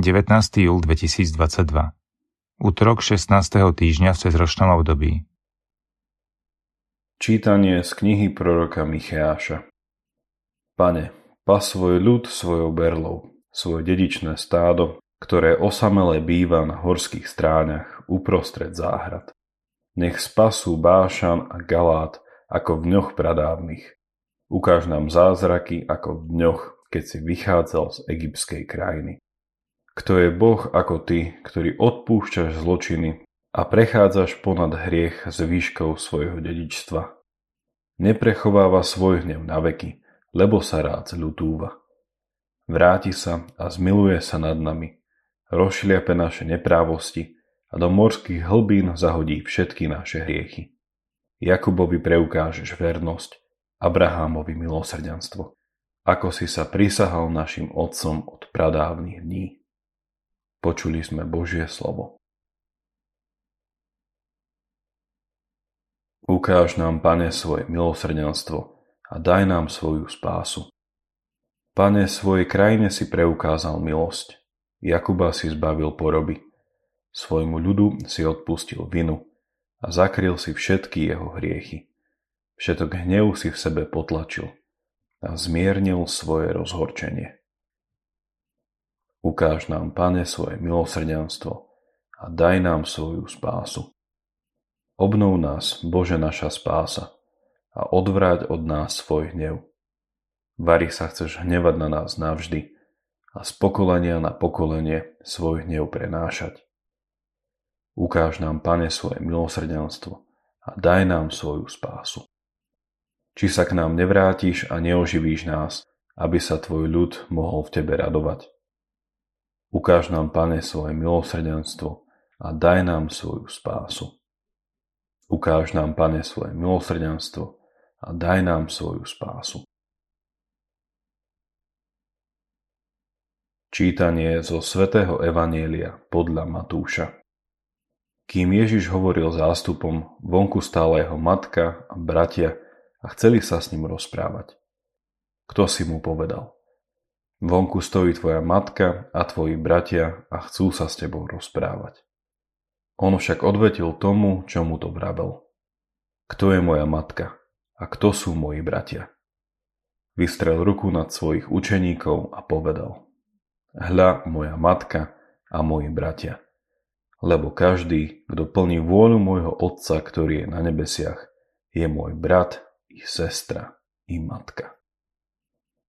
19. júl 2022 Útorok 16. týždňa v cezročnom období Čítanie z knihy proroka Micheáša Pane, pas svoj ľud svojou berlou, svoje dedičné stádo, ktoré osamele býva na horských stráňach uprostred záhrad. Nech spasú Bášan a Galát ako v dňoch pradávnych. Ukáž nám zázraky ako v dňoch, keď si vychádzal z egyptskej krajiny. Kto je Boh ako ty, ktorý odpúšťaš zločiny a prechádzaš ponad hriech s výškou svojho dedičstva. Neprechováva svoj hnev na veky, lebo sa rád ľutúva. Vráti sa a zmiluje sa nad nami, rozšliape naše neprávosti a do morských hlbín zahodí všetky naše hriechy. Jakubovi preukážeš vernosť, Abrahámovi milosrdenstvo, ako si sa prisahal našim otcom od pradávnych dní. Počuli sme Božie slovo. Ukáž nám, Pane, svoje milosrdenstvo a daj nám svoju spásu. Pane, svojej krajine si preukázal milosť. Jakuba si zbavil poroby. Svojmu ľudu si odpustil vinu a zakryl si všetky jeho hriechy. Všetok hnev si v sebe potlačil a zmiernil svoje rozhorčenie. Ukáž nám, Pane, svoje milosrdenstvo a daj nám svoju spásu. Obnov nás, Bože naša spása, a odvráť od nás svoj hnev. Vary sa chceš hnevať na nás navždy a z pokolenia na pokolenie svoj hnev prenášať. Ukáž nám, Pane, svoje milosrdenstvo a daj nám svoju spásu. Či sa k nám nevrátiš a neoživíš nás, aby sa tvoj ľud mohol v tebe radovať. Ukáž nám, Pane, svoje milosrdenstvo a daj nám svoju spásu. Ukáž nám, Pane, svoje milosrdenstvo a daj nám svoju spásu. Čítanie zo svätého Evanielia podľa Matúša Kým Ježiš hovoril zástupom, vonku stála jeho matka a bratia a chceli sa s ním rozprávať. Kto si mu povedal? Vonku stojí tvoja matka a tvoji bratia a chcú sa s tebou rozprávať. On však odvetil tomu, čo mu to vravel. Kto je moja matka a kto sú moji bratia? Vystrel ruku nad svojich učeníkov a povedal. Hľa moja matka a moji bratia. Lebo každý, kto plní vôľu môjho Otca, ktorý je na nebesiach, je môj brat i sestra, i matka.